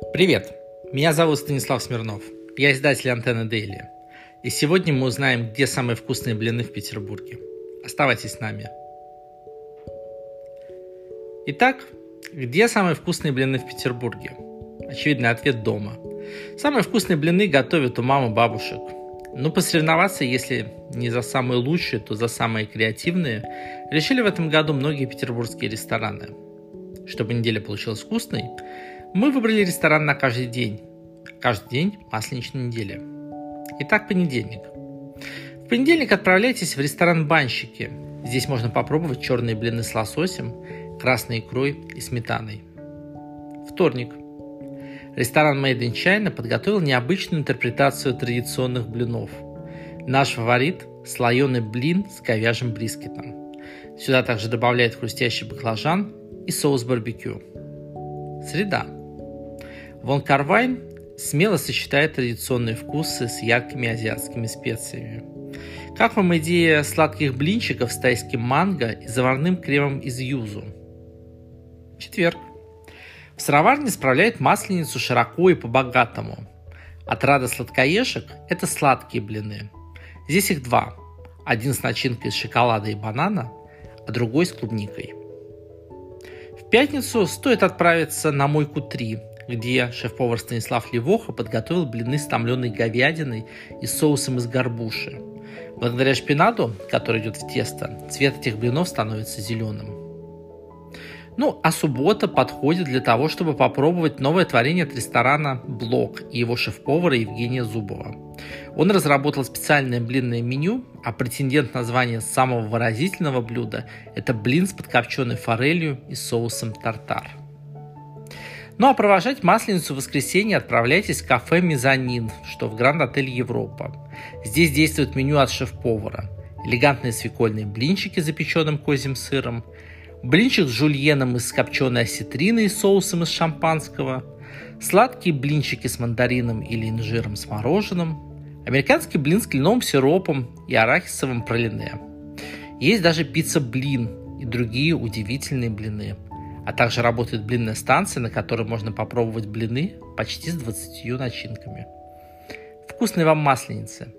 Привет, меня зовут Станислав Смирнов. Я издатель «Антенна Дейли». И сегодня мы узнаем, где самые вкусные блины в Петербурге. Оставайтесь с нами. Итак, где самые вкусные блины в Петербурге? Очевидный ответ – дома. Самые вкусные блины готовят у мамы бабушек. Но посоревноваться, если не за самые лучшие, то за самые креативные, решили в этом году многие петербургские рестораны. Чтобы неделя получилась вкусной, мы выбрали ресторан на каждый день. Каждый день масленичной недели. Итак, понедельник. В понедельник отправляйтесь в ресторан «Банщики». Здесь можно попробовать черные блины с лососем, красной икрой и сметаной. Вторник. Ресторан Made in China подготовил необычную интерпретацию традиционных блинов. Наш фаворит – слоеный блин с говяжьим брискетом. Сюда также добавляют хрустящий баклажан и соус барбекю. Среда. Вон Карвайн смело сочетает традиционные вкусы с яркими азиатскими специями. Как вам идея сладких блинчиков с тайским манго и заварным кремом из юзу? Четверг. В сыроварне справляет масленицу широко и по-богатому. Отрада сладкоежек – это сладкие блины. Здесь их два. Один с начинкой из шоколада и банана, а другой с клубникой. В пятницу стоит отправиться на Мойку 3, где шеф-повар Станислав Левоха подготовил блины с томленой говядиной и соусом из горбуши. Благодаря шпинату, который идет в тесто, цвет этих блинов становится зеленым. Ну, а суббота подходит для того, чтобы попробовать новое творение от ресторана «Блок» и его шеф-повара Евгения Зубова. Он разработал специальное блинное меню, а претендент на звание самого выразительного блюда – это блин с подкопченной форелью и соусом тартар. Ну а провожать Масленицу в воскресенье отправляйтесь в кафе «Мезонин», что в Гранд-отеле «Европа». Здесь действует меню от шеф-повара. Элегантные свекольные блинчики с запеченным козьим сыром, блинчик с жульеном из копченой осетриной и соусом из шампанского, сладкие блинчики с мандарином или инжиром с мороженым, американский блин с кленовым сиропом и арахисовым пролине. Есть даже пицца-блин и другие удивительные блины – а также работает блинная станция, на которой можно попробовать блины почти с 20 начинками. Вкусной вам масленицы!